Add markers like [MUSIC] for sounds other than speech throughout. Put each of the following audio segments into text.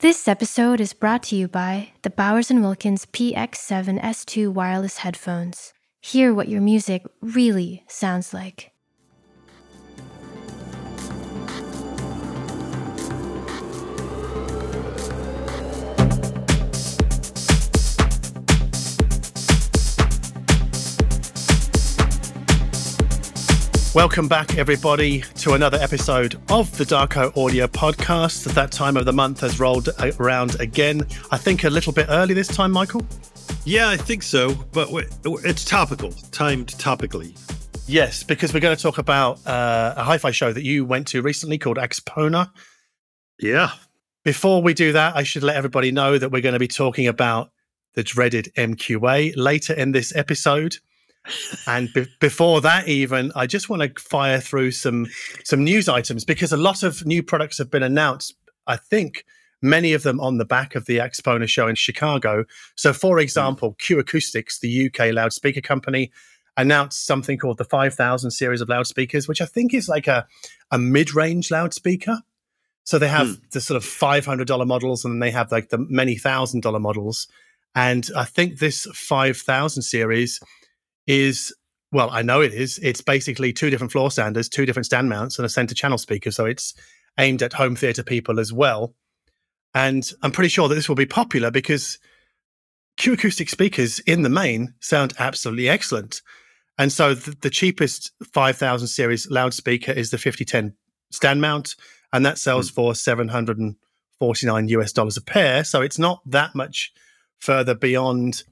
This episode is brought to you by the Bowers & Wilkins PX7 S2 wireless headphones. Hear what your music really sounds like. Welcome back, everybody, to another episode of the Darko Audio Podcast. That time of the month has rolled around again. I think a little bit early this time, Michael. Yeah, I think so, but it's topical, timed topically. Yes, because we're going to talk about uh, a hi fi show that you went to recently called Axpona. Yeah. Before we do that, I should let everybody know that we're going to be talking about the dreaded MQA later in this episode and be- before that even i just want to fire through some some news items because a lot of new products have been announced i think many of them on the back of the Axpona show in chicago so for hmm. example q acoustics the uk loudspeaker company announced something called the 5000 series of loudspeakers which i think is like a, a mid-range loudspeaker so they have mm. the sort of $500 models and then they have like the many thousand dollar models and i think this 5000 series is well, I know it is. It's basically two different floor standers, two different stand mounts, and a center channel speaker. So it's aimed at home theater people as well. And I'm pretty sure that this will be popular because Q acoustic speakers in the main sound absolutely excellent. And so the, the cheapest 5000 series loudspeaker is the 5010 stand mount, and that sells mm. for 749 US dollars a pair. So it's not that much further beyond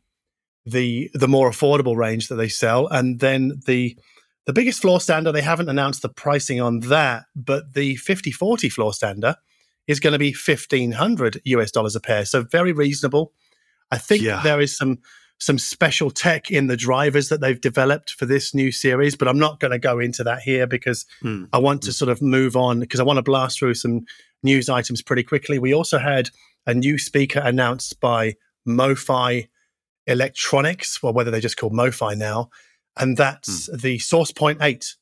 the the more affordable range that they sell, and then the the biggest floor stander they haven't announced the pricing on that, but the 5040 floor stander is going to be 1500 US dollars a pair, so very reasonable. I think yeah. there is some some special tech in the drivers that they've developed for this new series, but I'm not going to go into that here because mm. I want to hmm. sort of move on because I want to blast through some news items pretty quickly. We also had a new speaker announced by MoFi electronics, or whether they're just called MoFi now. And that's mm. the Source Point 8,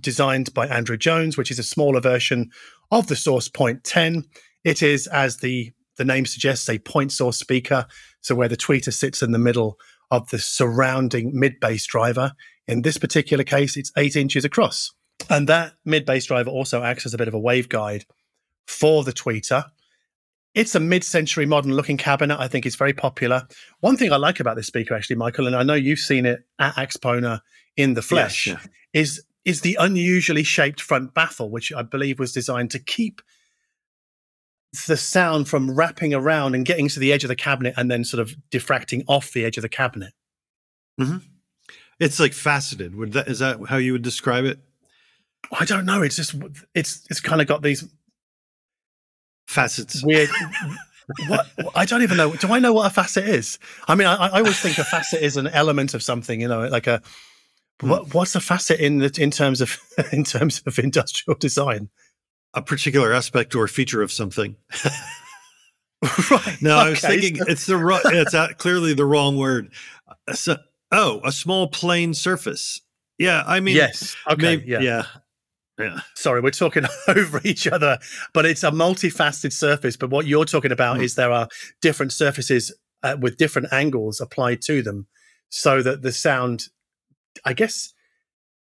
designed by Andrew Jones, which is a smaller version of the Source Point 10. It is, as the, the name suggests, a point source speaker. So, where the tweeter sits in the middle of the surrounding mid bass driver. In this particular case, it's eight inches across. And that mid bass driver also acts as a bit of a waveguide for the tweeter it's a mid-century modern looking cabinet. I think it's very popular. One thing I like about this speaker, actually, Michael, and I know you've seen it at Axpona in the flesh, yes, yeah. is is the unusually shaped front baffle, which I believe was designed to keep the sound from wrapping around and getting to the edge of the cabinet and then sort of diffracting off the edge of the cabinet. Mm-hmm. It's like faceted. Would that is that how you would describe it? I don't know. It's just it's it's kind of got these facets. Weird. what I don't even know. Do I know what a facet is? I mean, I, I always think a facet is an element of something. You know, like a hmm. what, what's a facet in the, in terms of [LAUGHS] in terms of industrial design? A particular aspect or feature of something. [LAUGHS] right. No, okay. I was thinking it's the wrong. It's clearly the wrong word. So, oh, a small plane surface. Yeah, I mean, yes. Okay. Maybe, yeah. yeah. Yeah. Sorry, we're talking [LAUGHS] over each other, but it's a multifaceted surface. But what you're talking about mm. is there are different surfaces uh, with different angles applied to them so that the sound, I guess,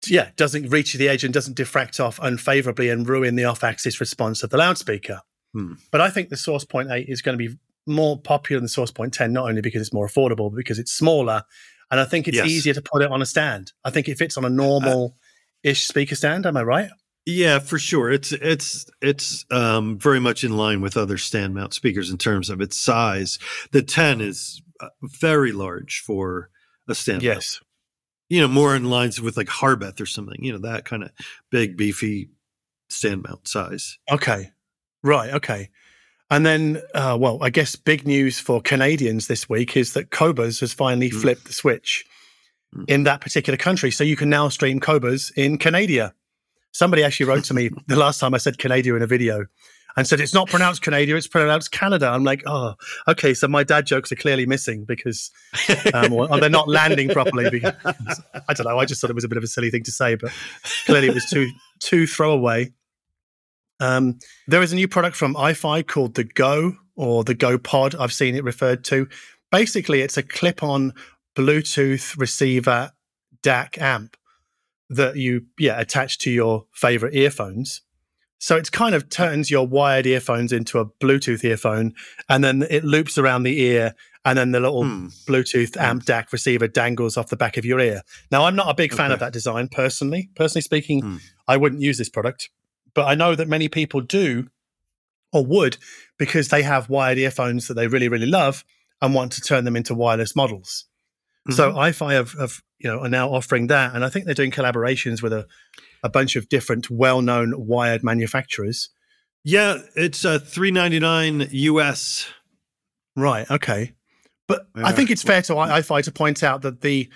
yeah, doesn't reach the edge and doesn't diffract off unfavorably and ruin the off axis response of the loudspeaker. Mm. But I think the Source Point 8 is going to be more popular than the Source Point 10, not only because it's more affordable, but because it's smaller. And I think it's yes. easier to put it on a stand. I think it fits on a normal. Ish speaker stand. Am I right? Yeah, for sure. It's it's it's um, very much in line with other stand mount speakers in terms of its size. The 10 is uh, very large for a stand. Yes. Mount. You know, more in lines with like Harbeth or something. You know, that kind of big, beefy stand mount size. Okay. Right. Okay. And then, uh, well, I guess big news for Canadians this week is that Qobuz has finally mm. flipped the switch. In that particular country. So you can now stream Qobuz in Canada. Somebody actually wrote to me [LAUGHS] the last time I said Canada in a video and said it's not pronounced Canada, it's pronounced Canada. I'm like, oh, okay. So my dad jokes are clearly missing because um, or they're not landing properly. Because, I don't know. I just thought it was a bit of a silly thing to say, but clearly it was too too throwaway. Um, there is a new product from iFi called the Go or the Go Pod. I've seen it referred to. Basically, it's a clip-on Bluetooth receiver DAC amp that you yeah attach to your favorite earphones. So it kind of turns your wired earphones into a Bluetooth earphone, and then it loops around the ear, and then the little Hmm. Bluetooth amp DAC receiver dangles off the back of your ear. Now, I'm not a big fan of that design personally. Personally speaking, Hmm. I wouldn't use this product, but I know that many people do or would because they have wired earphones that they really, really love and want to turn them into wireless models. So iFi have, have you know are now offering that, and I think they're doing collaborations with a, a bunch of different well-known wired manufacturers. yeah, it's uh, three ninety nine US. Right. Okay. But I think it's fair to iFi to point out that the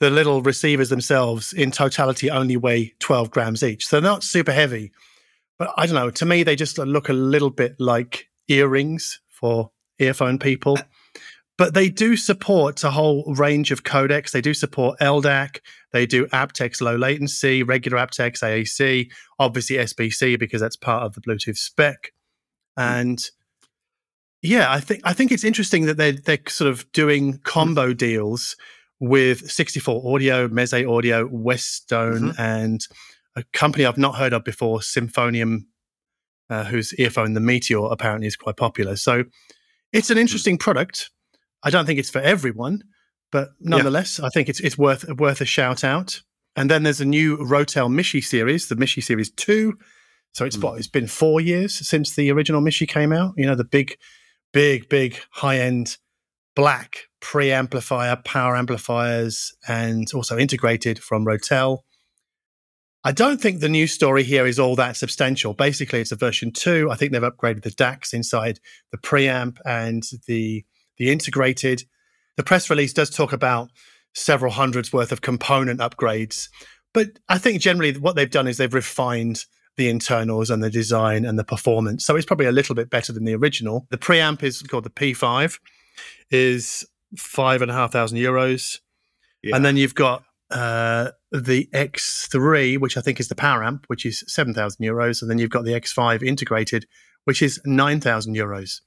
the little receivers themselves, in totality, only weigh twelve grams each, so they're not super heavy. But I don't know. To me, they just look a little bit like earrings for earphone people. But they do support a whole range of codecs. They do support LDAC. They do aptX low latency, regular aptX, AAC, obviously SBC because that's part of the Bluetooth spec. And yeah, I think I think it's interesting that they're they're sort of doing combo deals with 64 Audio, Meze Audio, Westone, and a company I've not heard of before, Symphonium, uh, whose earphone, the Meteor, apparently is quite popular. So it's an interesting product. I don't think it's for everyone, but nonetheless, I think it's it's worth worth a shout out. And then there's a new Rotel Michi series, the Michi Series Two. So it's Mm. what it's been four years since the original Michi came out. You know, the big, big, big high end black pre-amplifier, power amplifiers, and also integrated from Rotel. I don't think the news story here is all that substantial. Basically, it's a version two. I think they've upgraded the DACs inside the preamp and the the integrated. The press release does talk about several hundreds worth of component upgrades, but I think generally what they've done is they've refined the internals and the design and the performance. So it's probably a little bit better than the original. The preamp is called the P5, is five and a half thousand euros. Yeah. And then you've got uh, the X3, which I think is the power amp, which is 7,000 euros. And then you've got the X5 integrated, which is 9,000 euros.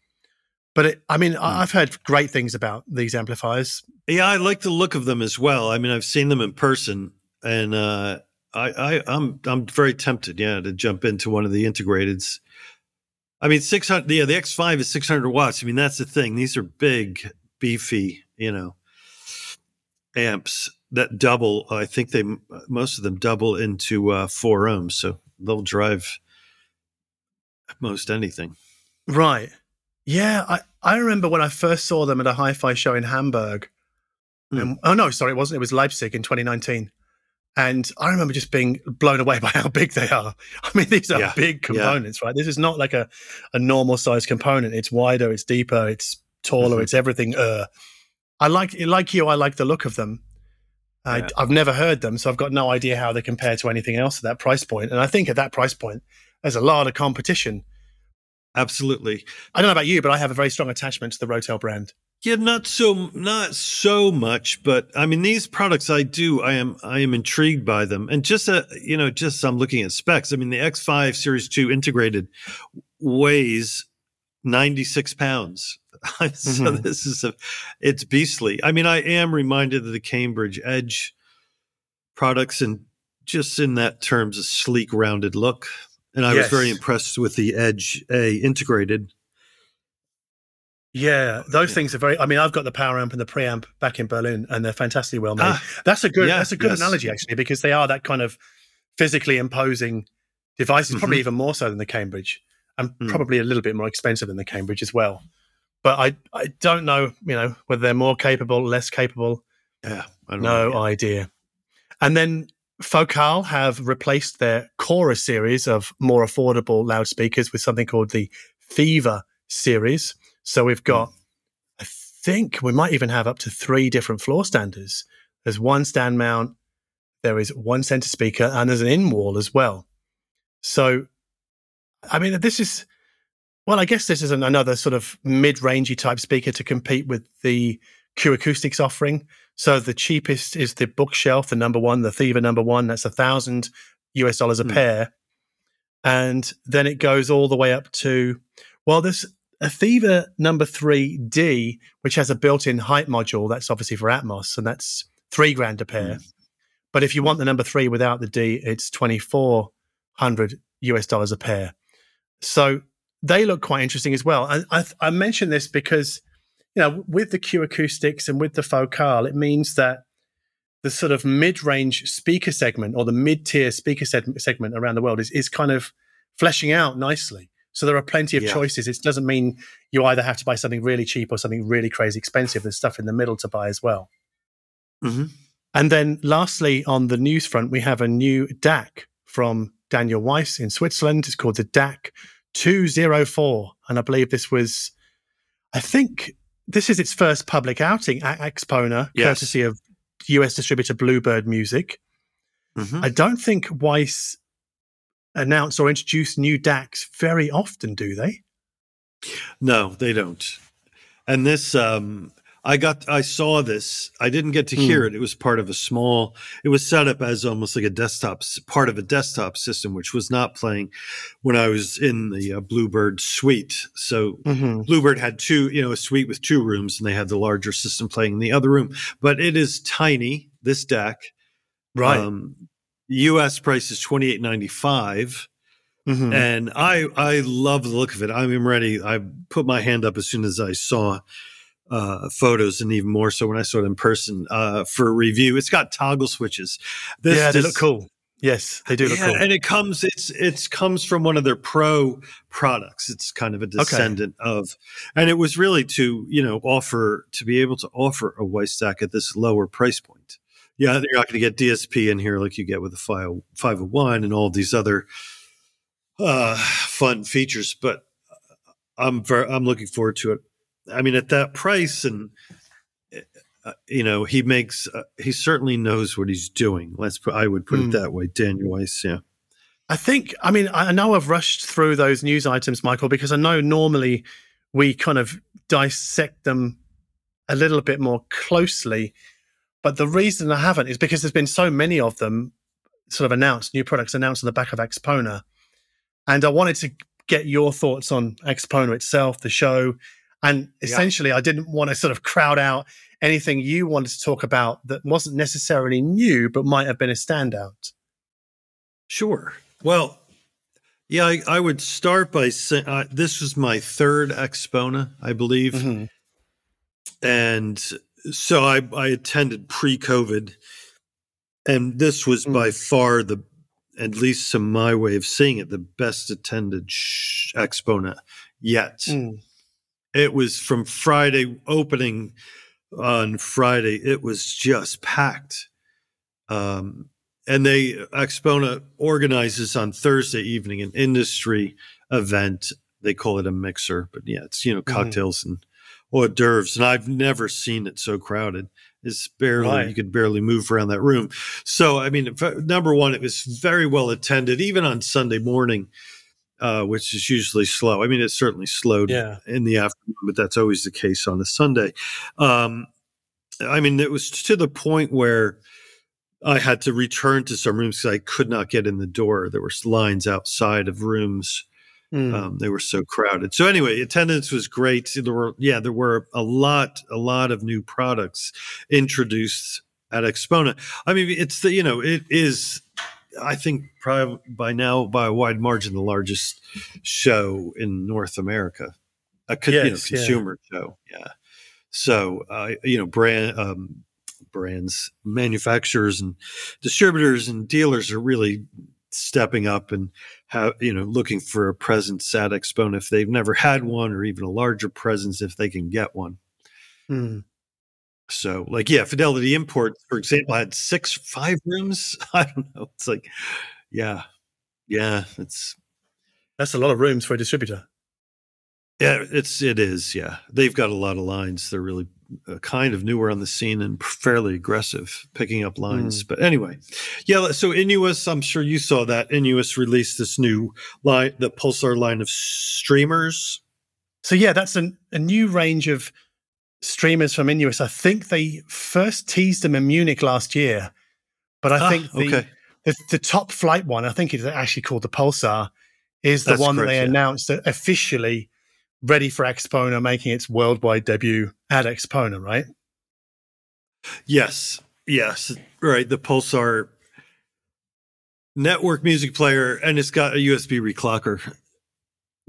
But it, I mean, I I've heard great things about these amplifiers. Yeah, I like the look of them as well. I mean, I've seen them in person, and uh, I, I, I'm, I'm very tempted, yeah, to jump into one of the integrateds. I mean, six hundred. Yeah, the X5 is six hundred watts. I mean, that's the thing. These are big, beefy, you know, amps that double. I think they most of them double into uh, four ohms, so they'll drive most anything. Right. Yeah. I, I remember when I first saw them at a hi fi show in Hamburg. And, oh, no, sorry, it wasn't. It was Leipzig in 2019. And I remember just being blown away [LAUGHS] by how big they are. I mean, these are Yeah, big yeah. components, right? This is not like a, a normal size component. It's wider, it's deeper, it's taller, Mhm. it's everything. Uh, I like like you. I like the look of them. I, Yeah. I've never heard them, so I've got no idea how they compare to anything else at that price point. And I think at that price point, there's a lot of competition. Absolutely. I don't know about you, but I have a very strong attachment to the Rotel brand. Yeah, not so not so much, but I mean these products I do I am I am intrigued by them. And just uh you know, just I'm looking at specs. I mean the X5 Series 2 integrated weighs 96 pounds. [LAUGHS] so Mhm. this is a it's beastly. I mean, I am reminded of the Cambridge Edge products and just in that terms a sleek rounded look. And I was very impressed with the Edge A integrated. Yeah, those Yeah. things are very. I mean, I've got the power amp and the preamp back in Berlin, and they're fantastically well made. Ah, that's a good. yeah, that's a good yes. analogy actually, because they are that kind of physically imposing devices, probably even more so than the Cambridge, and Mm-hmm. Mm. probably a little bit more expensive than the Cambridge as well. But I, I don't know, you know, whether they're more capable, less capable. yeah, I don't No know. idea. And then Focal have replaced their Chora series of more affordable loudspeakers with something called the Theva series. So we've got, mm. I think we might even have up to three different floor standers. There's one stand mount, there is one center speaker, and there's an in wall as well. So, I mean, this is, well, I guess this is an, another sort of mid rangey type speaker to compete with the Q Acoustics offering. So the cheapest is the bookshelf, the number one, the Theva number one. That's a thousand US dollars a Hmm. pair. And then it goes all the way up to, well, there's a Theva number three D, which has a built-in height module, that's obviously for Atmos, and that's three grand a pair. Mm. But if you want the number three without the D, it's twenty four hundred US dollars a pair. So they look quite interesting as well. And I, I mention this because you know with the Q acoustics and with the Focal, it means that the sort of mid-range speaker segment or the mid-tier speaker segment around the world is is kind of fleshing out nicely. So there are plenty of yeah. choices. It doesn't mean you either have to buy something really cheap or something really crazy expensive. There's stuff in the middle to buy as well. Mm-hmm. And then lastly, on the news front, we have a new DAC from Daniel Weiss in Switzerland. It's called the DAC 204. And I believe this was, I think this is its first public outing at Axpona, yes. courtesy of US distributor Bluebird Music. Mm-hmm. I don't think Weiss announce or introduce new DACs very often, do they? No, they don't. And this, um, I got, I saw this. I didn't get to hear mm. it. It was part of a small. It was set up as almost like a desktop, part of a desktop system, which was not playing when I was in the uh, Bluebird suite. So mm-hmm. Bluebird had two, you know, a suite with two rooms, and they had the larger system playing in the other room. But it is tiny. This DAC, right? Um, U.S. price is twenty eight ninety five. Mm-hmm. And I I love the look of it. I'm ready. I put my hand up as soon as I saw uh, photos, and even more so when I saw it in person uh, for a review. It's got toggle switches. This, yeah, they this, look cool. Yes, they do look yeah, cool. And it comes it's it's comes from one of their pro products. It's kind of a descendant okay. of and it was really to, you know, offer to be able to offer a Weiss DAC at this lower price point yeah, you're not going to get DSP in here like you get with a 501 and all these other uh, fun features. But I'm very, I'm looking forward to it. I mean, at that price, and uh, you know, he makes uh, he certainly knows what he's doing. Let's put, I would put mm. it hmm. that way, Daniel Weiss. Yeah. I think, I mean, I know I've rushed through those news items, Michael, because I know normally we kind of dissect them a little bit more closely. But the reason I haven't is because there's been so many of them sort of announced, new products announced on the back of Axpona. And I wanted to get your thoughts on Axpona itself, the show. And essentially, yeah. I didn't want to sort of crowd out anything you wanted to talk about that wasn't necessarily new, but might have been a standout. Sure. Well, yeah, I, I would start by saying uh, this was my third Axpona, I believe. Mm-hmm. And so I, I attended pre-COVID, and this was mm. by far the, at least to my way of seeing it, the best attended sh- Axpona yet. Mm. It was from Friday opening on Friday. It was just packed. Um, and they Axpona organizes on Thursday evening an industry event. They call it a mixer, but yeah, it's you know mm-hmm. cocktails mm. and hors d'oeuvres, and I've never seen it so crowded. It's barely right. you could barely move around that room. So I mean, number one, it was very well attended, even on Sunday morning, uh, which is usually slow. I mean, it certainly slowed yeah. in the afternoon, but that's always the case on a Sunday. Um, I mean, it was to the point where I had to return to some rooms because I could not get in the door. There were lines outside of rooms Mm. Um, they were so crowded. So anyway, attendance was great. There were yeah, there were a lot a lot of new products introduced at Axpona. I mean, it's the you know it is. I think probably by now by a wide margin the largest show in North America, a yes, you know, consumer yeah. show. Yeah. So uh, you know brand um, brands, manufacturers, and distributors and dealers are really stepping up and have you know looking for a presence at Axpona if they've never had one or even a larger presence if they can get one. Mm. So like yeah, Fidelity Imports, for [LAUGHS] example, had six five rooms. [LAUGHS] I don't know. It's like yeah, yeah, it's that's a lot of rooms for a distributor. Yeah, it's it is. Yeah, they've got a lot of lines. They're really uh, kind of newer on the scene and fairly aggressive picking up lines. Mm. But anyway, yeah. So Innuos, I'm sure you saw that Innuos released this new line, the Pulsar line of streamers. So yeah, that's an, a new range of streamers from Innuos. I think they first teased them in Munich last year, but I ah, think the, okay. the, the top flight one, I think it's actually called the Pulsar, is the that's one correct, that they yeah. announced officially ready for Axpona, making its worldwide debut at Axpona, right? Yes, yes, right. The Pulsar network music player, and it's got a USB reclocker.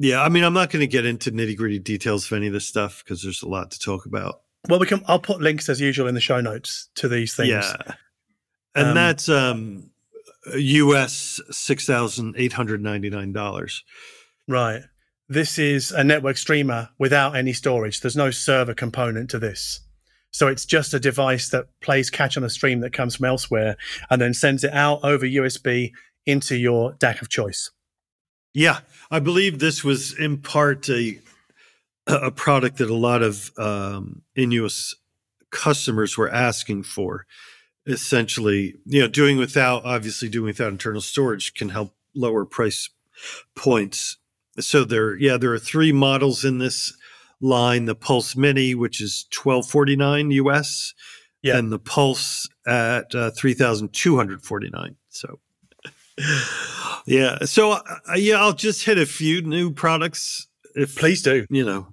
Yeah, I mean, I'm not going to get into nitty gritty details of any of this stuff because there's a lot to talk about. Well, we can. I'll put links as usual in the show notes to these things. Yeah, and Um, that's um, US six thousand eight hundred ninety nine dollars. Right. This is a network streamer without any storage. There's no server component to this. So it's just a device that plays catch on a stream that comes from elsewhere and then sends it out over USB into your DAC of choice. Yeah, I believe this was in part a a product that a lot of um, Innuos customers were asking for. Essentially, you know, doing without obviously doing without internal storage can help lower price points. So there, yeah, there are three models in this line: the Pulse Mini, which is twelve forty nine US, Yeah. and the Pulse at uh, three thousand two hundred forty nine. So yeah. So uh, yeah, I'll just hit a few new products. If Please do. you know,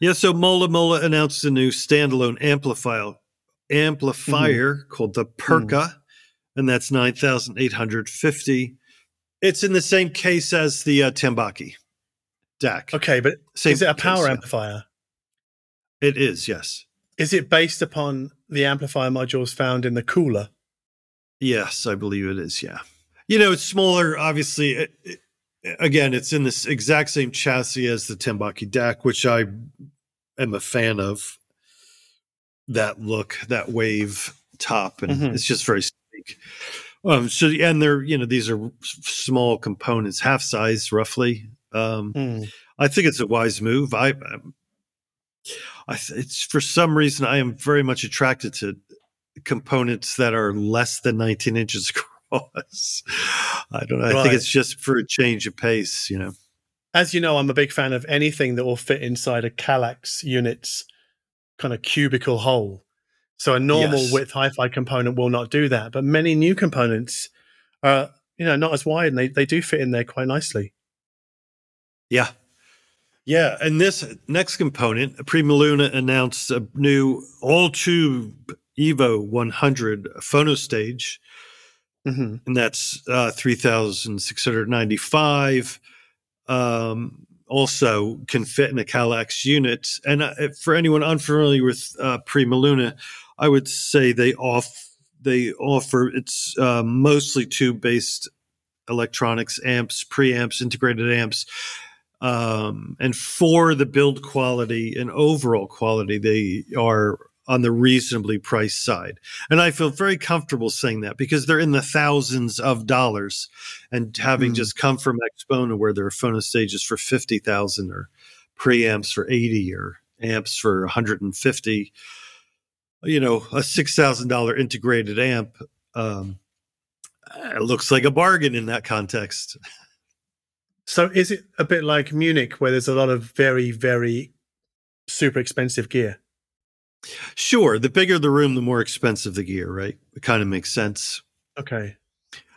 yeah. So Mola Mola announced a new standalone amplifier amplifier Mm-hmm. called the Perka, and that's nine thousand eight hundred fifty. It's in the same case as the uh, Tambaqui DAC. Okay, but Same is it a case, power yeah. amplifier? It is, yes. Is it based upon the amplifier modules found in the cooler? Yes, I believe it is. Yeah. You know, it's smaller. Obviously, it, it- again, it's in this exact same chassis as the Tambaqui DAC, which I am a fan of. That look, that wave top, and Mhm. it's just very sleek. Um, so, and they're you know these are small components, half size roughly. Um, Hmm. I think it's a wise move. I, I, th- it's for some reason I am very much attracted to components that are less than 19 inches [LAUGHS] across. [LAUGHS] I don't know. I Right. think it's just for a change of pace, you know. As you know, I'm a big fan of anything that will fit inside a Kallax unit's kind of cubicle hole. So a normal Yes. width hi-fi component will not do that, but many new components are, you know, not as wide and they, they do fit in there quite nicely. Yeah. Yeah. And this next component, PrimaLuna announced a new all tube Evo 100 phono stage. hmm and that's uh, 3695 um, also can fit in a Kallax unit. And uh, for anyone unfamiliar with uh, PrimaLuna, I would say they off they offer it's uh, mostly tube based electronics, amps, preamps, integrated amps. Um, and for the build quality and overall quality, they are on the reasonably priced side. And I feel very comfortable saying that because they're in the thousands of dollars. And having Hmm. just come from Axpona where there are phono stages for 50,000 or preamps for 80 or amps for 150, you know, a $6,000 integrated amp um, it looks like a bargain in that context. So is it a bit like Munich where there's a lot of very, very super expensive gear? Sure, the bigger the room, the more expensive the gear, right? It kind of makes sense. Okay.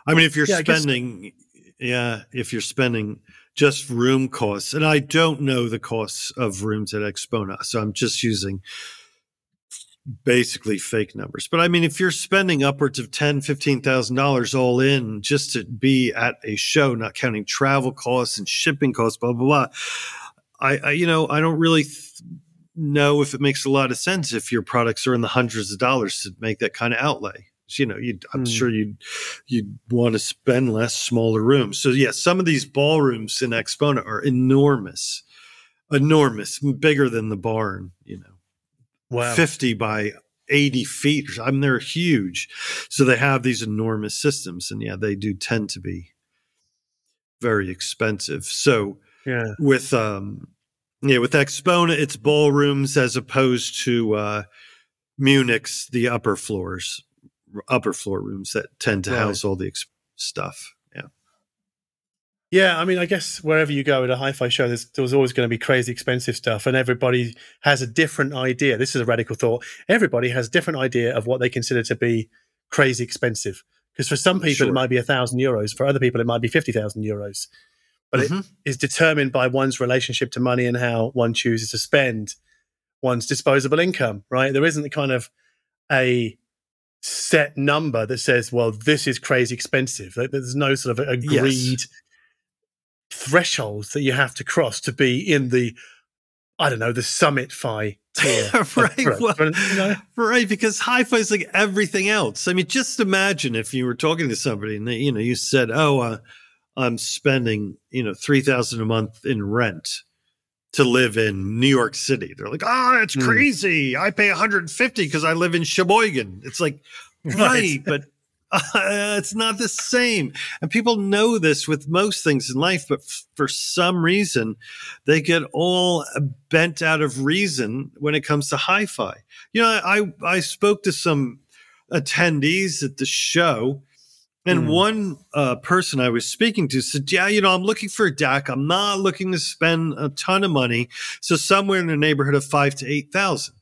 I mean, if you're Yeah, spending, yeah, if you're spending just room costs, and I don't know the costs of rooms at Axpona, so I'm just using basically fake numbers. But I mean, if you're spending upwards of ten, fifteen thousand dollars all in just to be at a show, not counting travel costs and shipping costs, blah blah blah, I, I you know, I don't really. Th- know if it makes a lot of sense if your products are in the hundreds of dollars to make that kind of outlay. So, you know, you I'm Hmm. sure you'd you'd want to spend less, smaller rooms. So yeah, some of these ballrooms in Axpona are enormous, enormous, bigger than the barn. You know, Wow. fifty by eighty feet. I mean, they're huge. So they have these enormous systems, and yeah, they do tend to be very expensive. So Yeah. with um yeah with Axpona it's ballrooms as opposed to uh Munich's the upper floors upper floor rooms that tend to Right. house all the ex- stuff yeah Yeah, I mean, I guess wherever you go at a hi-fi show, there's, there's always going to be crazy expensive stuff, and everybody has a different idea. This is a radical thought. Everybody has a different idea of what they consider to be crazy expensive. Because for some people, Sure. it might be a thousand euros. For other people, it might be fifty thousand euros. But mm-hmm. it is determined by one's relationship to money and how one chooses to spend one's disposable income, right? There isn't a kind of a set number that says, well, this is crazy expensive. There's no sort of agreed yes. thresholds that you have to cross to be in the, I don't know, the summit fi [LAUGHS] tier. right. Well, you know? Right. Because hi-fi is like everything else. I mean, just imagine if you were talking to somebody and they, you know, you said, oh, uh, I'm spending, you know, 3000 a month in rent to live in New York City. They're like, "Ah, oh, it's mm. crazy. I pay 150 because I live in Sheboygan." It's like, right, right. but [LAUGHS] uh, it's not the same. And people know this with most things in life, but f- for some reason, they get all bent out of reason when it comes to hi-fi. You know, I I spoke to some attendees at the show and mm. one uh, person I was speaking to said, Yeah, you know, I'm looking for a DAC. I'm not looking to spend a ton of money. So somewhere in the neighborhood of five to 8,000.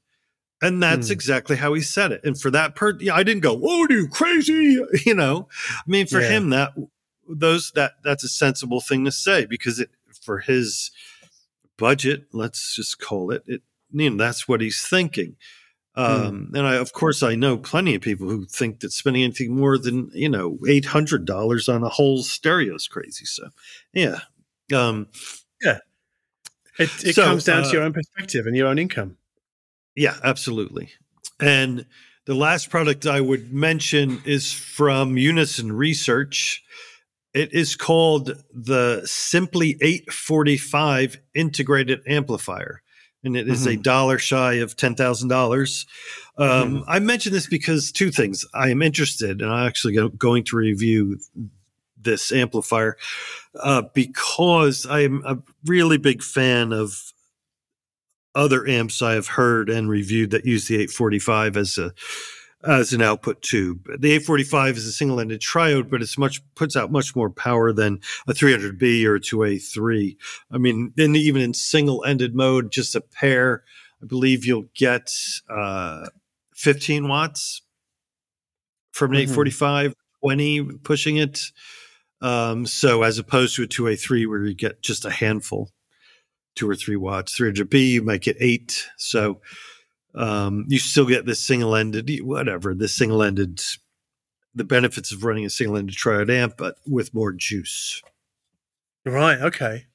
And that's mm. exactly how he said it. And for that person, yeah, I didn't go, Oh, you crazy. [LAUGHS] You know, I mean, for yeah. him, that, those, that, that's a sensible thing to say because it, for his budget, let's just call it, it, you know, that's what he's thinking. Um, mm. And I, of course, I know plenty of people who think that spending anything more than you know eight hundred dollars on a whole stereo is crazy. So, yeah, um, yeah, it, it so, comes down uh, to your own perspective and your own income. Yeah, absolutely. And the last product I would mention is from Unison Research. It is called the Simply 845 Integrated Amplifier and it is mm-hmm. a dollar shy of ten thousand um, dollars. Mm-hmm. I mention this because two things: I am interested, and I'm actually go- going to review this amplifier uh, because I'm a really big fan of other amps I have heard and reviewed that use the 845 as a as an output tube. The 845 is a single-ended triode, but it's much puts out much more power than a 300B or a 2A3. I mean, and even in single-ended mode, just a pair, I believe you'll get uh, 15 watts from an mm-hmm. 845, 20 pushing it. Um, so as opposed to a 2A3 where you get just a handful, two or three watts. 300B, you might get eight. So um, you still get this single ended, whatever, this single ended, the benefits of running a single ended triode amp, but with more juice. Right. Okay.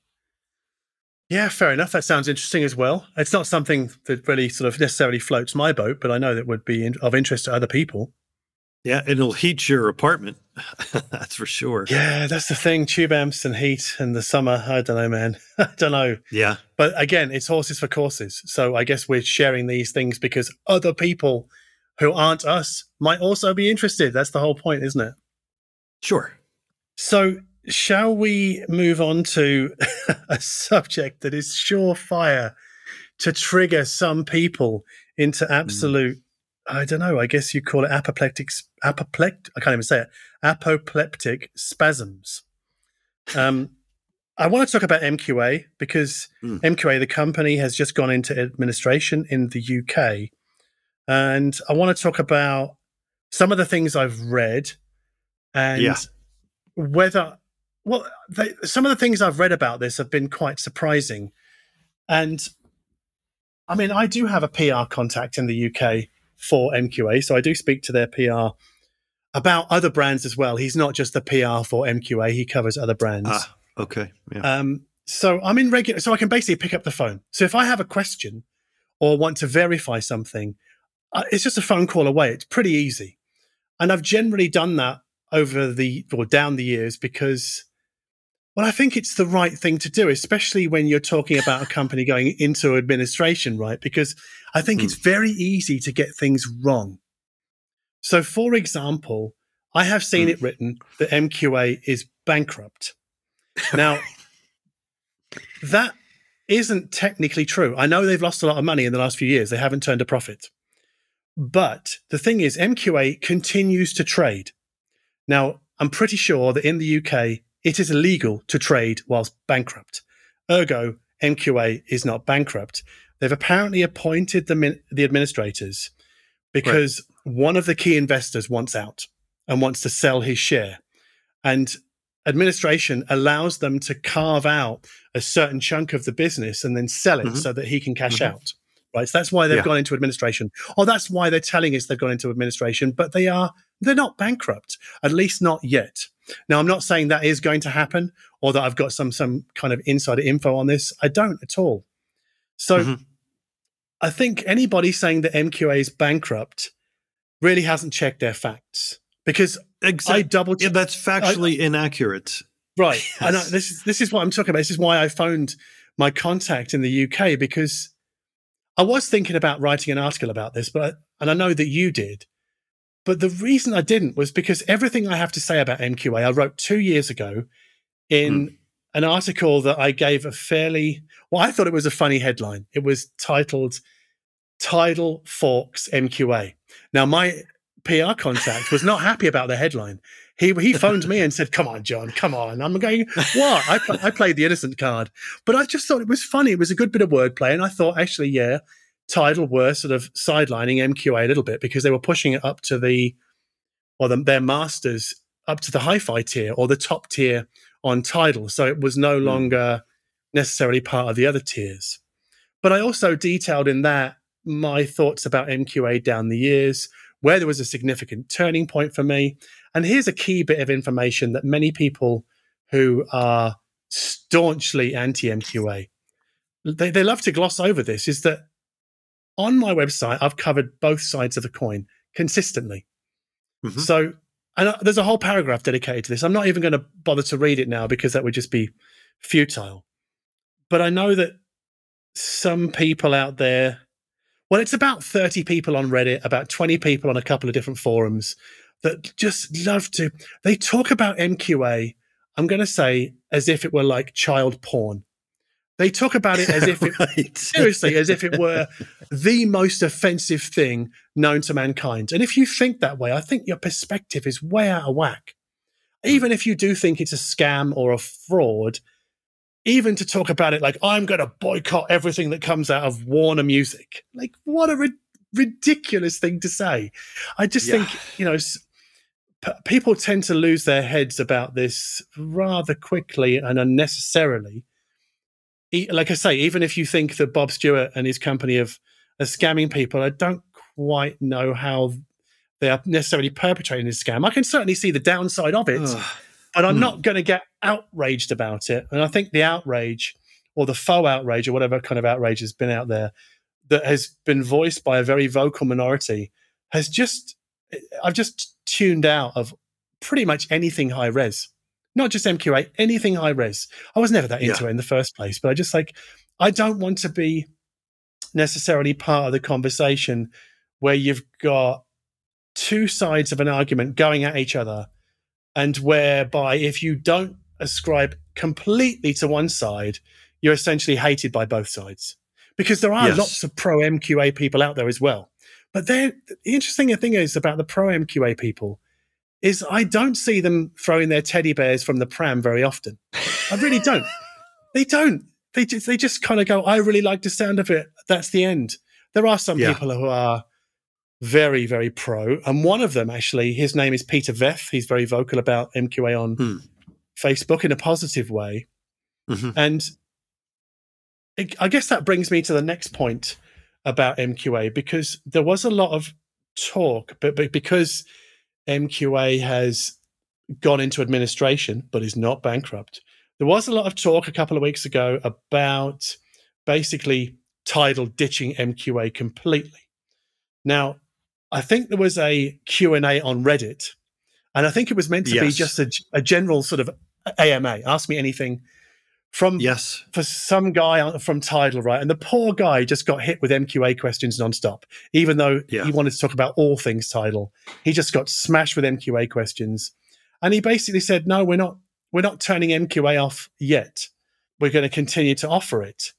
Yeah, fair enough. That sounds interesting as well. It's not something that really sort of necessarily floats my boat, but I know that would be of interest to other people. Yeah, it'll heat your apartment. [LAUGHS] that's for sure. Yeah, that's the thing. Tube amps and heat in the summer. I don't know, man. [LAUGHS] I don't know. Yeah. But again, it's horses for courses. So I guess we're sharing these things because other people who aren't us might also be interested. That's the whole point, isn't it? Sure. So shall we move on to [LAUGHS] a subject that is surefire to trigger some people into hmm. absolute mm. I don't know. I guess you call it apoplectic. Apoplect. I can't even say it. Apoplectic spasms. Um, I want to talk about MQA because mm. MQA, the company, has just gone into administration in the UK, and I want to talk about some of the things I've read and yeah. whether well, they, some of the things I've read about this have been quite surprising, and I mean, I do have a PR contact in the UK for MQA. So I do speak to their PR about other brands as well. He's not just the PR for MQA; he covers other brands. Ah, okay. Yeah. Um, so I'm in regular, so I can basically pick up the phone. So if I have a question or want to verify something, uh, it's just a phone call away. It's pretty easy, and I've generally done that over the or down the years because well, I think it's the right thing to do, especially when you're talking about a company going into administration, right? Because I think mm. it's very easy to get things wrong. So, for example, I have seen mm. it written that MQA is bankrupt. Now, [LAUGHS] that isn't technically true. I know they've lost a lot of money in the last few years, they haven't turned a profit. But the thing is, MQA continues to trade. Now, I'm pretty sure that in the UK, it is illegal to trade whilst bankrupt. Ergo, MQA is not bankrupt. They've apparently appointed the, min- the administrators because right. One of the key investors wants out and wants to sell his share. And administration allows them to carve out a certain chunk of the business and then sell it Mhm. so that he can cash Mhm. out. Right. So that's why they've Yeah. gone into administration. Or that's why they're telling us they've gone into administration, but they are they're not bankrupt, at least not yet. Now I'm not saying that is going to happen or that I've got some some kind of insider info on this. I don't at all. So Mhm. I think anybody saying that MQA is bankrupt really hasn't checked their facts because I Exactly. double Yeah, that's factually inaccurate. Right. [LAUGHS] And I, this is this is what I'm talking about. This is why I phoned my contact in the UK because I was thinking about writing an article about this, but and I know that you did. But the reason I didn't was because everything I have to say about MQA I wrote two years ago in hmm. an article that I gave a fairly well, I thought it was a funny headline. It was titled Tidal Forks MQA. Now my PR contact was not happy about the headline. He he phoned me and said, "Come on, John, come on." I'm going, "What?" I I played the innocent card, but I just thought it was funny. It was a good bit of wordplay, and I thought actually, yeah, Tidal were sort of sidelining MQA a little bit because they were pushing it up to the or the, their masters up to the hi-fi tier or the top tier on Tidal, so it was no Hmm. longer necessarily part of the other tiers. But I also detailed in that my thoughts about MQA down the years, where there was a significant turning point for me. And here's a key bit of information that many people who are staunchly anti MQA they, they love to gloss over this is that on my website, I've covered both sides of the coin consistently. Mhm. So, and uh, there's a whole paragraph dedicated to this. I'm not even going to bother to read it now because that would just be futile. But I know that some people out there, well, it's about 30 people on Reddit, about 20 people on a couple of different forums that just love to, they talk about MQA, I'm going to say, as if it were like child porn. They talk about it as if it [LAUGHS] right. seriously as if it were the most offensive thing known to mankind. And if you think that way, I think your perspective is way out of whack. Even if you do think it's a scam or a fraud, even to talk about it like I'm going to boycott everything that comes out of Warner Music, like what a ri- ridiculous thing to say. I just Yeah. think you know. s- p- People tend to lose their heads about this rather quickly and unnecessarily e- like I say, even if you think that Bob Stuart and his company of are scamming people, I don't quite know how they are necessarily perpetrating this scam. I can certainly see the downside of it, Ugh. But I'm Hmm. not going to get outraged about it. And I think the outrage or the faux outrage or whatever kind of outrage has been out there that has been voiced by a very vocal minority has just, I've just tuned out of pretty much anything high res, not just MQA, anything high res. I was never that into Yeah. it in the first place, but I just like, I don't want to be necessarily part of the conversation where you've got two sides of an argument going at each other and whereby if you don't ascribe completely to one side, you're essentially hated by both sides. Because there are Yes. lots of pro MQA people out there as well. But then the interesting thing is about the pro MQA people is I don't see them throwing their teddy bears from the pram very often. I really don't. [LAUGHS] they don't. They just they just kind of go, I really like the sound of it. That's the end. There are some Yeah. people who are very, very pro. And one of them, actually, his name is Peter Veth. He's very vocal about MQA on Hmm. Facebook in a positive way. Mhm. And it, I guess that brings me to the next point about MQA because there was a lot of talk, but, but because MQA has gone into administration but is not bankrupt, there was a lot of talk a couple of weeks ago about basically Tidal ditching MQA completely. Now, I think there was a Q&A on Reddit, and I think it was meant to be just a, a general sort of AMA, ask me anything, from Yes. for some guy from Tidal, right? And the poor guy just got hit with MQA questions nonstop, even though Yeah. he wanted to talk about all things Tidal. He just got smashed with MQA questions, and he basically said, "No, we're not. We're not turning MQA off yet. We're going to continue to offer it."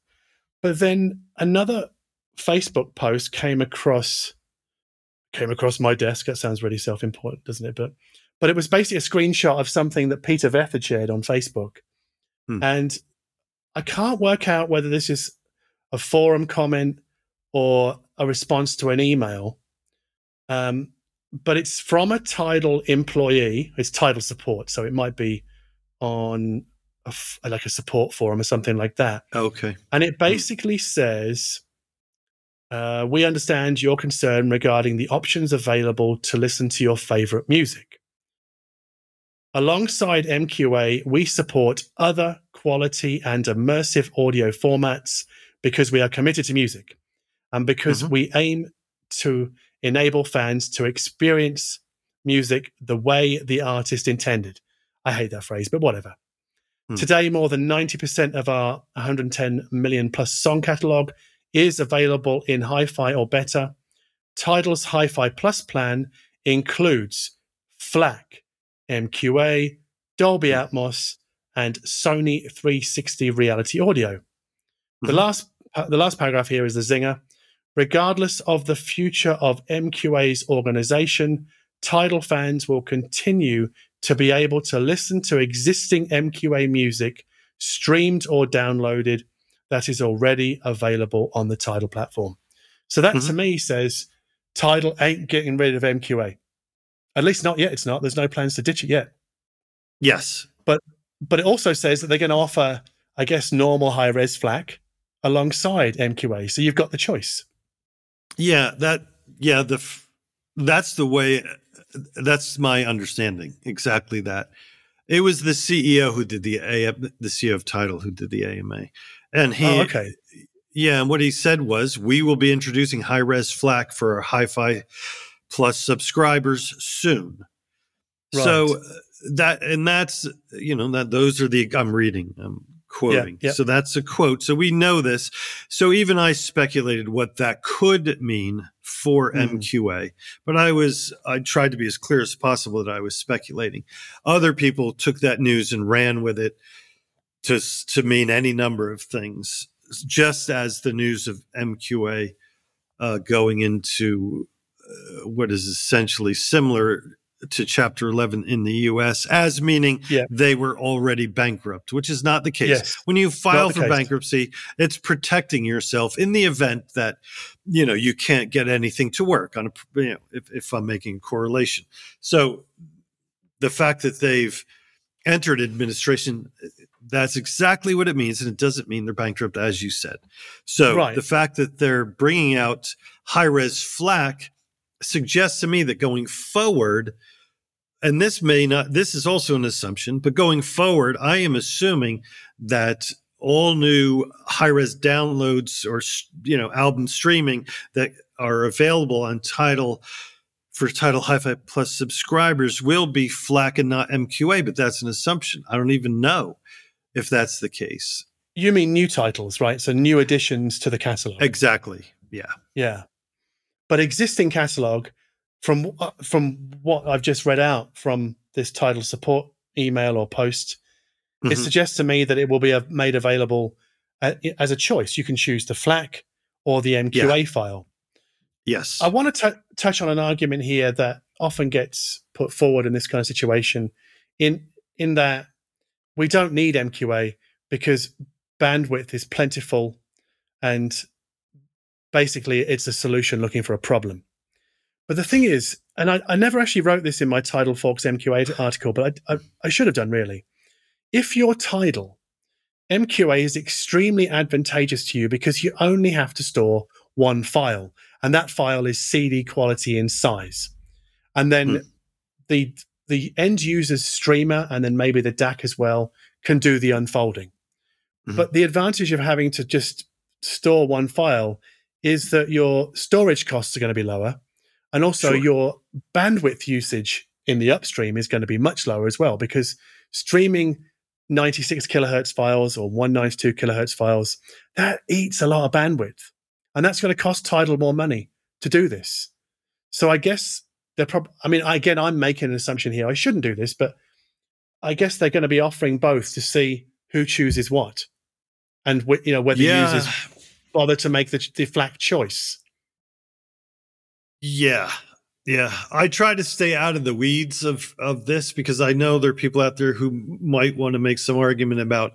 But then another Facebook post came across came across my desk. That sounds really self-important, doesn't it? But but it was basically a screenshot of something that Peter Veth had shared on Facebook. Hmm. And I can't work out whether this is a forum comment or a response to an email. Um, but it's from a Tidal employee. It's Tidal support, so it might be on a like a support forum or something like that. Okay. And it basically says, uh, we understand your concern regarding the options available to listen to your favorite music. Alongside MQA, we support other quality and immersive audio formats because we are committed to music and because Mhm. we aim to enable fans to experience music the way the artist intended. I hate that phrase, but whatever. Hmm. Today, more than 90% of our 110 million plus song catalog is available in hi fi or better. Tidal's Hi Fi Plus plan includes FLAC, MQA, Dolby Atmos, and Sony 360 Reality Audio. The Mhm. last the last paragraph here is the zinger. Regardless of the future of MQA's organization, Tidal fans will continue to be able to listen to existing MQA music streamed or downloaded that is already available on the Tidal platform. So that to Mhm. me says Tidal ain't getting rid of MQA. At least not yet. It's not. There's no plans to ditch it yet. Yes. But but it also says that they're going to offer, I guess, normal high res FLAC alongside MQA. So you've got the choice. Yeah, that yeah, the that's the way that's my understanding. Exactly that. It was the CEO who did the A the CEO of Tidal who did the AMA. And he oh, okay. Yeah, and what he said was, we will be introducing high res FLAC for our Hi-Fi Plus subscribers soon. So uh, that and that's you know that those are the I'm reading, I'm quoting. yeah. So that's a quote. So we know this. So even I speculated what that could mean for Mhm. MQA, but I was I tried to be as clear as possible that I was speculating. Other people took that news and ran with it to to mean any number of things, just as the news of MQA uh, going into uh, what is essentially similar to Chapter 11 in the US, as meaning Yeah. they were already bankrupt, which is not the case. Yes. When you file for case. bankruptcy, it's protecting yourself in the event that you know you can't get anything to work on a you know if, if I'm making a correlation. So the fact that they've entered administration that's exactly what it means and it doesn't mean they're bankrupt as you said. So Right. the fact that they're bringing out high res flac suggests to me that going forward and this may not this is also an assumption but going forward i am assuming that all new high res downloads or you know album streaming that are available on Tidal for Tidal hi-fi plus subscribers will be flac and not mqa but that's an assumption. I don't even know if that's the case You mean new titles, right? So new additions to the catalog. exactly yeah Yeah, but existing catalog from uh, from what I've just read out from this Tidal support email or post, it Mhm. suggests to me that it will be uh, made available uh, as a choice. You can choose the FLAC or the MQA file. yes I want to t- touch on an argument here that often gets put forward in this kind of situation, in in that we don't need MQA because bandwidth is plentiful, and basically it's a solution looking for a problem. But the thing is, and I, I never actually wrote this in my Tidal Fox MQA article, but I, I, I should have done really. If your Tidal MQA is extremely advantageous to you because you only have to store one file, and that file is CD quality in size. And then Hmm. the the end user's streamer and then maybe the DAC as well can do the unfolding. Mhm. But the advantage of having to just store one file is that your storage costs are going to be lower. And also Sure. your bandwidth usage in the upstream is going to be much lower as well because streaming 96 kilohertz files or 192 kilohertz files, that eats a lot of bandwidth. And that's going to cost Tidal more money to do this. So I guess they're probably, I mean, again, I'm making an assumption here. I shouldn't do this, but I guess they're going to be offering both to see who chooses what and, wh- you know, whether yeah users bother to make the, the FLAC choice. Yeah. Yeah. I try to stay out of the weeds of of this because I know there are people out there who might want to make some argument about,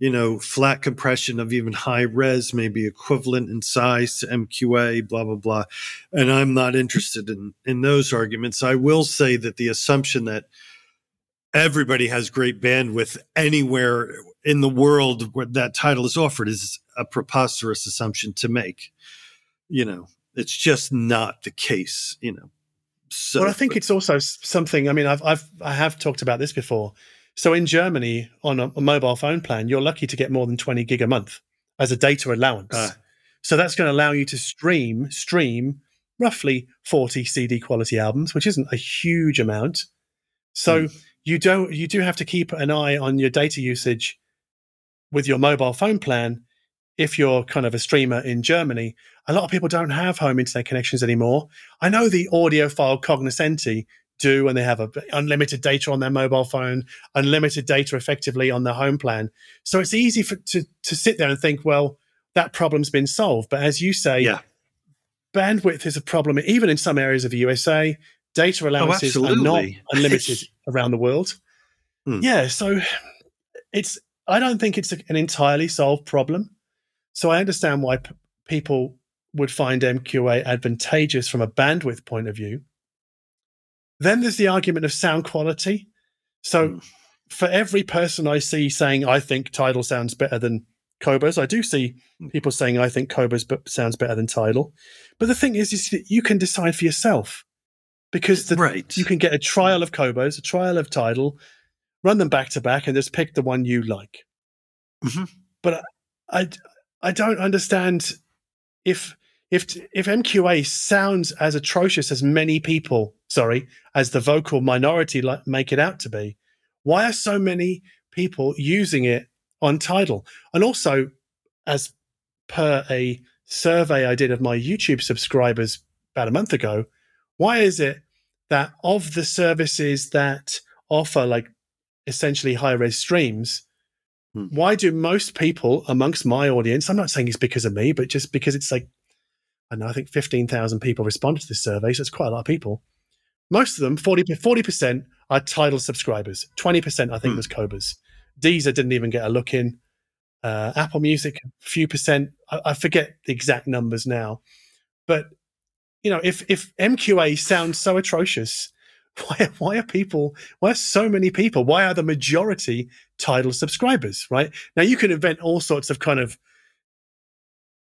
you know, FLAC compression of even high res may be equivalent in size to MQA, blah, blah, blah. And I'm not interested in in those arguments. I will say that the assumption that everybody has great bandwidth anywhere in the world where that Tidal is offered is a preposterous assumption to make. You know, it's just not the case. You know. So, well, I think but, it's also something. I mean, I've I've I have talked about this before. So in Germany, on a, a mobile phone plan, you're lucky to get more than 20 gig a month as a data allowance. Uh, so that's going to allow you to stream stream roughly 40 CD quality albums, which isn't a huge amount. So mm. you don't you do have to keep an eye on your data usage with your mobile phone plan if you're kind of a streamer in Germany. A lot of people don't have home internet connections anymore. I know the audiophile cognoscenti do and they have a, unlimited data on their mobile phone, unlimited data effectively on their home plan. So it's easy for, to to sit there and think, well, that problem's been solved. But as you say, yeah. bandwidth is a problem, even in some areas of the USA. Data oh, allowances oh, are not [LAUGHS] unlimited around the world. Hmm. Yeah, so it's. I don't think it's an entirely solved problem. So I understand why p- people would find MQA advantageous from a bandwidth point of view. Then there's the argument of sound quality. So mm. for every person I see saying, I think Tidal sounds better than Qobuz, I do see hmm. people saying, I think Qobuz sounds better than Tidal. But the thing is, is that you can decide for yourself because the, right. you can get a trial of Qobuz, a trial of Tidal, run them back to back, and just pick the one you like. Mm-hmm. But I, I don't understand if if if MQA sounds as atrocious as many people, sorry, as the vocal minority like, make it out to be, why are so many people using it on Tidal? And also, as per a survey I did of my YouTube subscribers about a month ago, why is it that of the services that offer like essentially high res streams, hmm. why do most people amongst my audience, I'm not saying it's because of me, but just because it's like I know, I think 15,000 people responded to this survey, so it's quite a lot of people. Most of them, 40, percent are Tidal subscribers. 20% I think hmm. was Qobuz. Deezer didn't even get a look in. Uh, Apple Music, a few percent. I, I, forget the exact numbers now. But, you know, if, if MQA sounds so atrocious, [LAUGHS] why, why are people, why are so many people, why are the majority Tidal subscribers, right? Now, you can invent all sorts of kind of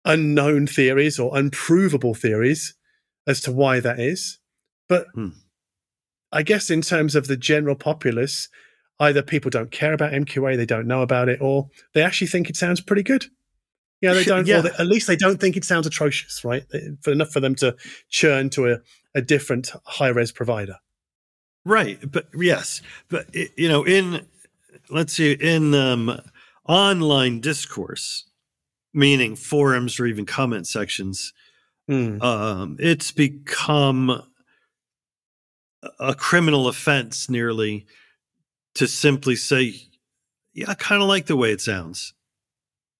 unknown theories or unprovable theories as to why that is. But hmm. I guess in terms of the general populace, either people don't care about MQA, they don't know about it, or they actually think it sounds pretty good. [LAUGHS] Yeah, they don't. yeah. They, at least they don't think it sounds atrocious, right? For enough for them to churn to a, a different high res provider. Right, but yes, but you know, in let's see, in um, online discourse, meaning forums or even comment sections, mm. um, it's become a criminal offense nearly to simply say, "Yeah, I kind of like the way it sounds."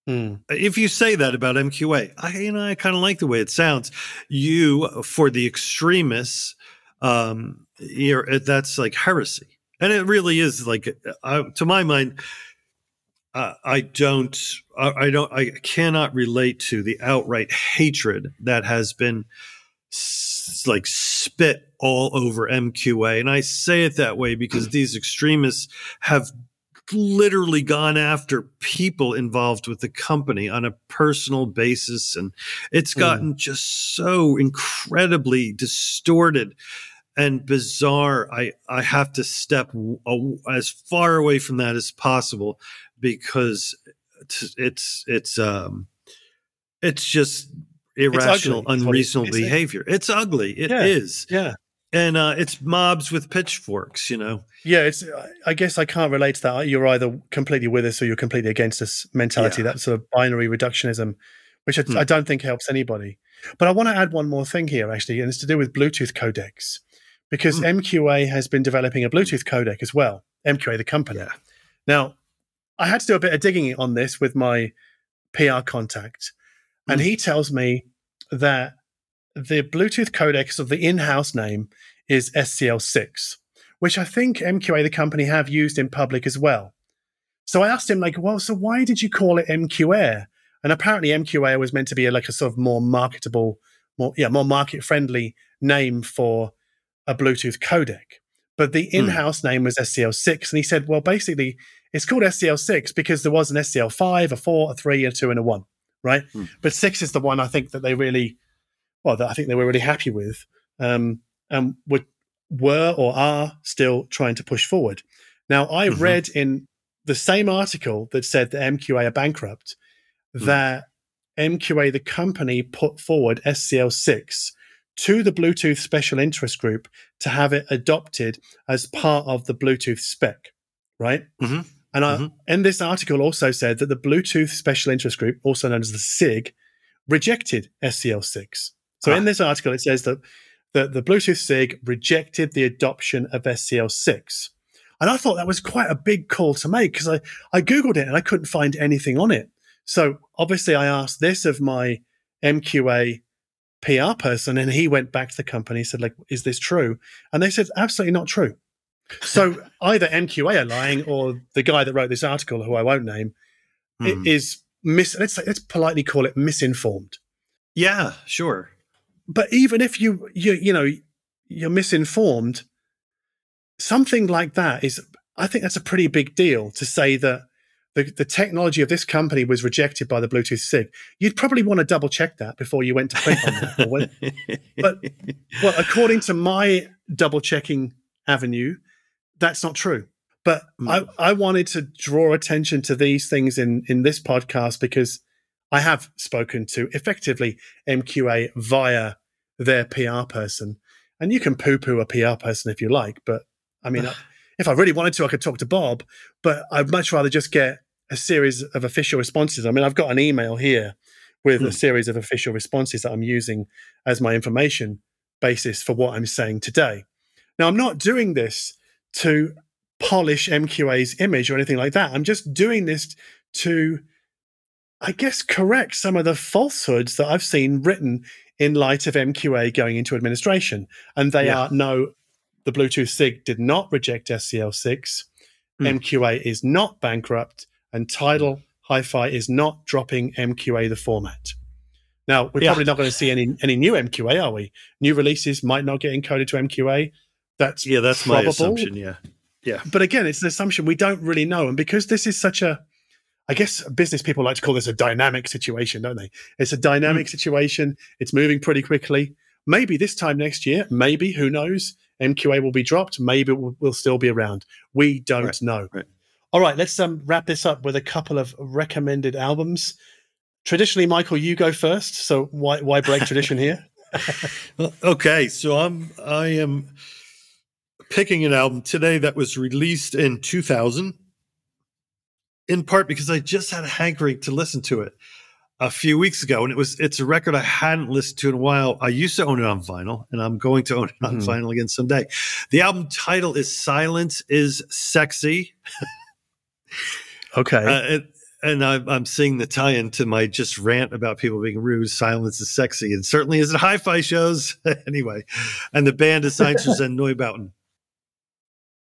Mm. If you say that about MQA, I you know I kind of like the way it sounds. You for the extremists, um, you're that's like heresy, and it really is like uh, to my mind uh, I don't, I, don't, I cannot relate to the outright hatred that has been s- like spit all over MQA. And I say it that way because [CLEARS THROAT] these extremists have literally gone after people involved with the company on a personal basis. And it's hmm. gotten mm. just so incredibly distorted and bizarre. I, I have to step as far away from that as possible because it's it's it's um it's just irrational, it's unreasonable it's behavior. It's ugly. It yeah, is. yeah. And uh, it's mobs with pitchforks, you know. Yeah, it's. I guess I can't relate to that. You're either completely with us or you're completely against us mentality. Yeah. That sort of binary reductionism, which I, hmm. I don't think helps anybody. But I want to add one more thing here, actually, and it's to do with Bluetooth codecs, because hmm. MQA has been developing a Bluetooth codec as well. MQA, the company. Yeah. Now, I had to do a bit of digging on this with my PR contact, and mm. he tells me that the Bluetooth codec of the in-house name is SCL6, which I think MQA, the company, have used in public as well. So I asked him, like, well, so why did you call it MQA? And apparently, MQA was meant to be like a sort of more marketable, more yeah, more market friendly name for a Bluetooth codec. but the in-house name was SCL6. And he said, well, basically, it's called SCL6 because there was an SCL5, a 4, a 3, a 2, and a 1, right? Hmm. But 6 is the one I think that they really, well, that I think they were really happy with um, and would, were or are still trying to push forward. Now, I Mhm. read in the same article that said that MQA are bankrupt Hmm. that MQA, the company, put forward SCL6 to the Bluetooth Special Interest Group to have it adopted as part of the Bluetooth spec, right? Mhm. And I, Mhm. in this article also said that the Bluetooth Special Interest Group, also known as the SIG, rejected SCL6. So Ah. in this article, it says that the, the Bluetooth SIG rejected the adoption of SCL6. And I thought that was quite a big call to make because I, I Googled it and I couldn't find anything on it. So obviously, I asked this of my MQA PR person, and he went back to the company and said, "Like, is this true?" And they said, "Absolutely not true." So [LAUGHS] either MQA are lying, or the guy that wrote this article, who I won't name, Hmm. is mis. Let's let's politely call it misinformed. Yeah, sure. But even if you you you know you're misinformed, something like that is, I think that's a pretty big deal to say that the, the technology of this company was rejected by the Bluetooth SIG. You'd probably want to double check that before you went to click on that. when- [LAUGHS] but- well, according to my double checking avenue, that's not true. But Mm. I, I wanted to draw attention to these things in, in this podcast because I have spoken to effectively MQA via their PR person. And you can poo poo a PR person if you like. But I mean, [LAUGHS] if I really wanted to, I could talk to Bob, but I'd much rather just get a series of official responses. I mean, I've got an email here with Hmm. a series of official responses that I'm using as my information basis for what I'm saying today. Now, I'm not doing this to polish MQA's image or anything like that. I'm just doing this to, I guess, correct some of the falsehoods that I've seen written in light of MQA going into administration. And they Yeah. are no, the Bluetooth SIG did not reject SCL6. Hmm. MQA is not bankrupt, and Tidal Hi Fi is not dropping MQA the format. Now, we're Yeah. probably not going to see any, any new MQA, are we? New releases might not get encoded to MQA. That's yeah, that's my assumption. Yeah. Yeah. But again, it's an assumption we don't really know. And because this is such a, I guess business people like to call this a dynamic situation, don't they? It's a dynamic situation. It's moving pretty quickly. Maybe this time next year, maybe, who knows? MQA will be dropped. Maybe we'll, will still be around. We don't Right, know. right. All right, let's um, wrap this up with a couple of recommended albums. Traditionally, Michael, you go first. So why why break tradition here? [LAUGHS] [LAUGHS] Okay, so I'm I am picking an album today that was released in 2000 in part because I just had a hankering to listen to it a few weeks ago and it was it's a record I hadn't listened to in a while. I used to own it on vinyl and I'm going to own it on Mhm. vinyl again someday. The album title is Silence is Sexy. Okay. Uh, it, and I'm, I'm seeing the tie-in to my just rant about people being rude. Silence is sexy, and certainly is at hi-fi shows [LAUGHS] anyway. And the band is Sciences and Neubauten.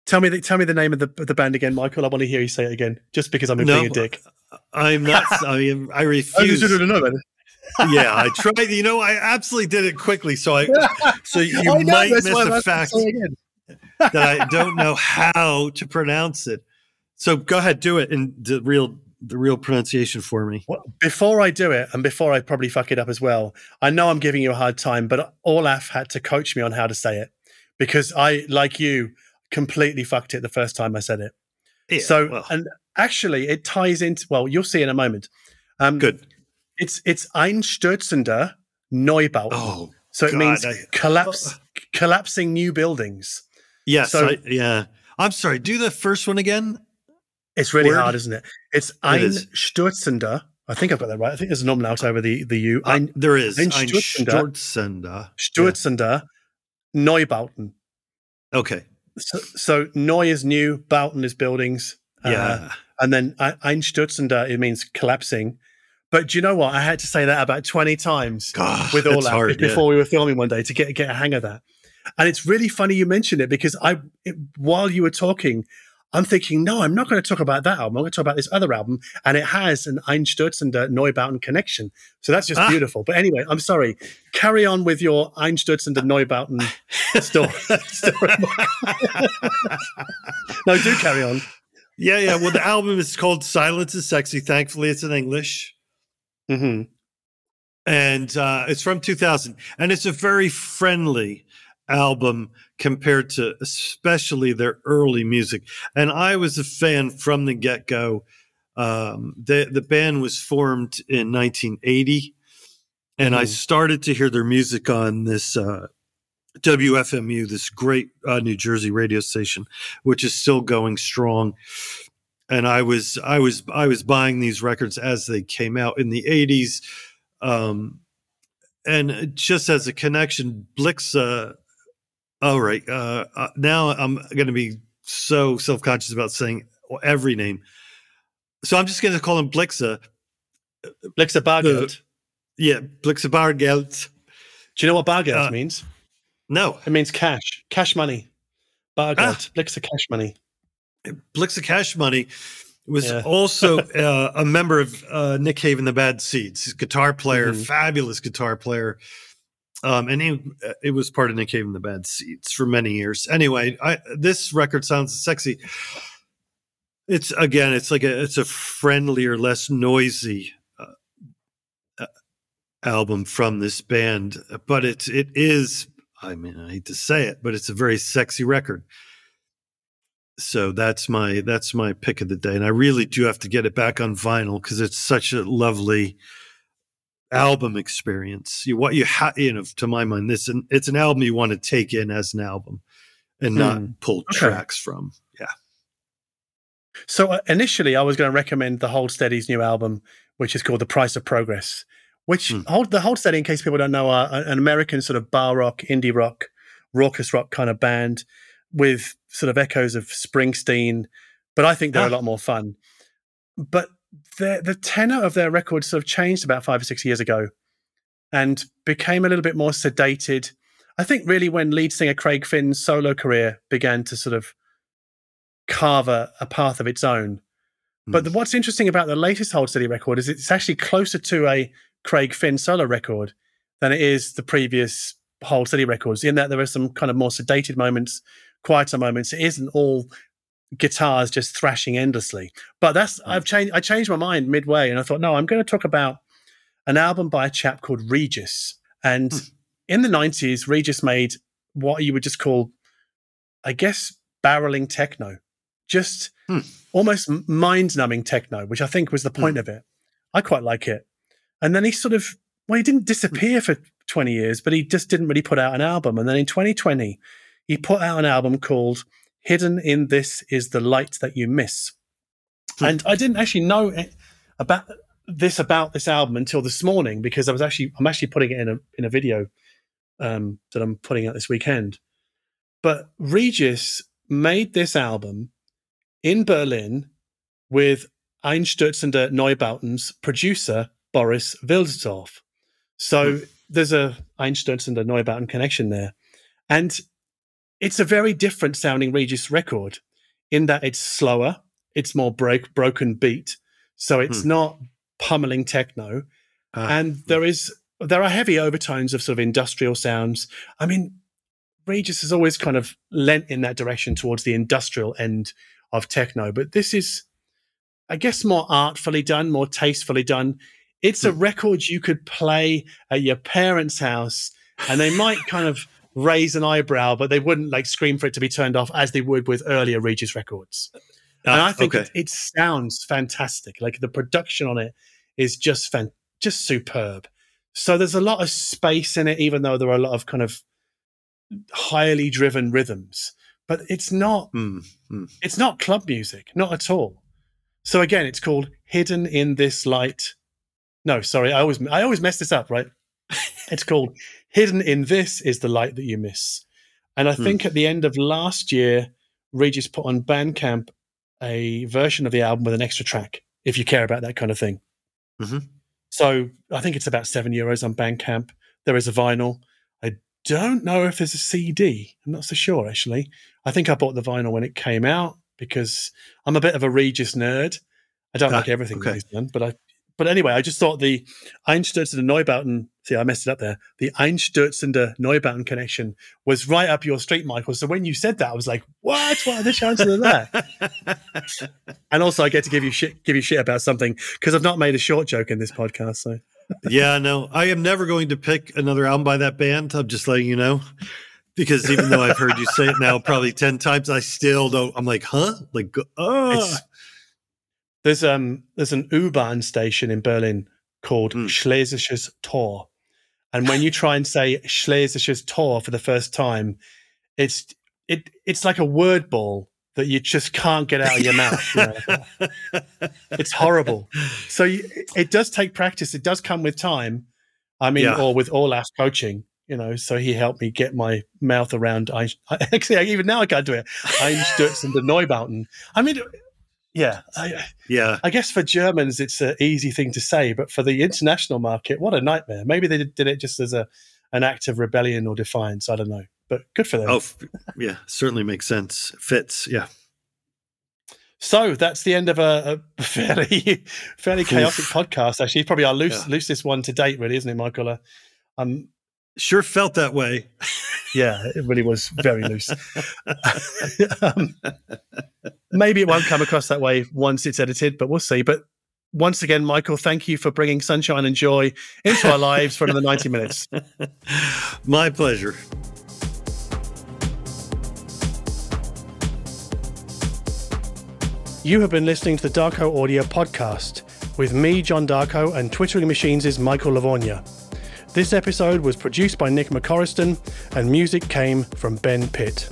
tell me the, tell me the name of the the band again, Michael. I want to hear you say it again, just because I'm No, being a dick. I'm not. [LAUGHS] I mean, I I refuse. wanted to know that. yeah, I tried. You know, I absolutely did it quickly. So I. So [LAUGHS] you I know, might miss a fact to say it again. [LAUGHS] that I don't know how to pronounce it. So go ahead, do it in the real the real pronunciation for me. Well, before I do it, and before I probably fuck it up as well, I know I'm giving you a hard time, but Olaf had to coach me on how to say it because I, like you, completely fucked it the first time I said it. Yeah, so, well, and actually, it ties into. Well, you'll see in a moment. Um, good. It's it's Einstürzender Neubau. Oh, so it God, means I- collapse, collapsing new buildings. yes. so- I, yeah. I'm sorry. Do the first one again. It's really Word? hard, isn't it? It's It. Einstürzender. I think I've got that right. I think there's an umlaut over the the U. Uh, there is Einstürzender. Einstürzender. Sturzender Neubauten. Yeah. Okay. So, so Neu is new, Bauten is buildings. uh, Yeah. And then Ein- Einstürzender, it means collapsing. But do you know what? I had to say that about 20 times God, with all Olaf hard, yeah. before we were filming one day to get, get a hang of that. And it's really funny you mentioned it because I, it, while you were talking, I'm thinking, no, I'm not going to talk about that album. I'm going to talk about this other album. And it has an Einstürzende Neubauten connection. So that's just Ah. beautiful. But anyway, I'm sorry. Carry on with your Einstürzende Neubauten [LAUGHS] story. [LAUGHS] no, do carry on. Yeah, yeah. Well, the album is called Silence is Sexy. Thankfully, it's in English. hmm and uh, it's from 2000 and it's a very friendly album compared to especially their early music and i was a fan from the get-go um, the, the band was formed in 1980 and i Mhm. started to hear their music on this uh, wfmu this great uh, new jersey radio station which is still going strong and i was i was i was buying these records as they came out in the 80s um, and just as a connection, Blixa. All right, uh, uh, now I'm going to be so self conscious about saying every name, so I'm just going to call him Blixa. Blixa Bargeld. Yeah, Blixa Bargeld. Do you know what Bargeld Uh, means? No, It means cash, cash money. Bargeld, Ah. Blixa cash money. Blixa Cash Money was Yeah. also [LAUGHS] uh, a member of uh, Nick Cave and the Bad Seeds, guitar player, Mhm. fabulous guitar player. Um, and he, it was part of Nick Cave and the Bad Seeds for many years. Anyway, I, this record sounds sexy. It's again, it's like a, it's a friendlier, less noisy uh, uh, album from this band, but it's it is. I mean, I hate to say it, but it's a very sexy record so that's my that's my pick of the day and i really do have to get it back on vinyl because it's such a lovely album experience you what you have you know to my mind this and it's an album you want to take in as an album and not Hmm. pull Okay. tracks from yeah So uh, initially, I was going to recommend the Hold Steady's new album, which is called "The Price of Progress." Which Hmm. hold the Hold Steady, in case people don't know, are an American sort of bar rock, indie rock, raucous rock kind of band with sort of echoes of Springsteen. But I think they're Ah. a lot more fun. But the the tenor of their records sort of changed about five or six years ago, and became a little bit more sedated. I think really when lead singer Craig Finn's solo career began to sort of carve a, a path of its own. But the, what's interesting about the latest Hold Steady record is it's actually closer to a Craig Finn solo record than it is the previous Hold Steady records, in that there are some kind of more sedated moments, quieter moments. It isn't all guitars just thrashing endlessly. But that's I've changed I changed my mind midway and I thought, no, I'm going to talk about an album by a chap called Regis. And Hmm. in the 90s, Regis made what you would just call, I guess, barreling techno. Just Hmm. almost mind numbing techno, which I think was the point of it. I quite like it. And then he sort of, well, he didn't disappear for 20 years, but he just didn't really put out an album. And then in 2020, he put out an album called Hidden in This Is the Light That You Miss. Hmm. And I didn't actually know it- about this about this album until this morning because I was actually I'm actually putting it in a in a video um, that I'm putting out this weekend. But Regis made this album in Berlin with Einstürzende Neubauten's producer Boris Wilsdorf. So there's a Einsturz and a Neubauten connection there, and it's a very different sounding Regis record in that it's slower, it's more break broken beat, so it's Hmm. not pummeling techno Ah, and there is there are heavy overtones of sort of industrial sounds. I mean, Regis has always kind of lent in that direction towards the industrial end of techno, but this is, I guess, more artfully done, more tastefully done. It's a record you could play at your parents' house, and they might [SIGHS] kind of raise an eyebrow, but they wouldn't like scream for it to be turned off as they would with earlier Regis records. and ah, I think okay. it, it sounds fantastic. Like the production on it is just fan, just superb. So there's a lot of space in it, even though there are a lot of kind of highly driven rhythms. But it's not Hmm, hmm. it's not club music, not at all. So again, it's called Hidden in This Light. No, sorry, I always I always mess this up, right? [LAUGHS] it's called Hidden in This is the Light That You Miss. And I Hmm. think at the end of last year, Regis put on Bandcamp a version of the album with an extra track, if you care about that kind of thing. Mhm. So I think it's about seven euros on Bandcamp. There is a vinyl. I don't know if there's a CD. I'm not so sure actually. I think I bought the vinyl when it came out. because I'm a bit of a Regis nerd. I don't Ah, like everything okay. that he's done, but I. But anyway, I just thought the Einstürzende Neubauten. See, I messed it up there. The Einstürzende Neubauten connection was right up your street, Michael. So when you said that, I was like, "What? What are the chances of that?" [LAUGHS] and also, I get to give you shit, give you shit about something because I've not made a short joke in this podcast. So [LAUGHS] yeah, no, I am never going to pick another album by that band. I'm just letting you know. Because even though I've heard you say it now probably 10 times, I still don't. I'm like, huh? Like, oh, It's- there's um there's an U-Bahn station in Berlin called Hmm. Schlesisches Tor, and when you try and say Schlesisches Tor for the first time, it's it it's like a word ball that you just can't get out of your mouth. you know. [LAUGHS] It's horrible. So you, it does take practice. It does come with time. I mean, Yeah. or with Olaf coaching. You know, so he helped me get my mouth around. I actually even now I can't do it. Einstürzende Neubauten. I mean, yeah. I, yeah. I guess for Germans, it's an easy thing to say, but for the international market, what a nightmare. Maybe they did it just as a an act of rebellion or defiance. I don't know, but good for them. Oh, yeah. Certainly makes sense. Fits. Yeah. So that's the end of a, a fairly fairly chaotic podcast. Actually, probably our loose, Yeah. loosest one to date, really, isn't it, Michael? Uh, Um, Sure felt that way. yeah, it really was very loose. [LAUGHS] um, maybe it won't come across that way once it's edited, but we'll see. But once again, Michael, thank you for bringing sunshine and joy into our lives for another ninety minutes. [LAUGHS] My pleasure. You have been listening to the Darko Audio Podcast with me, John Darko, and Twittering Machines' Michael Lavorgna. This episode was produced by Nick McCorriston, and music came from Ben Pitt.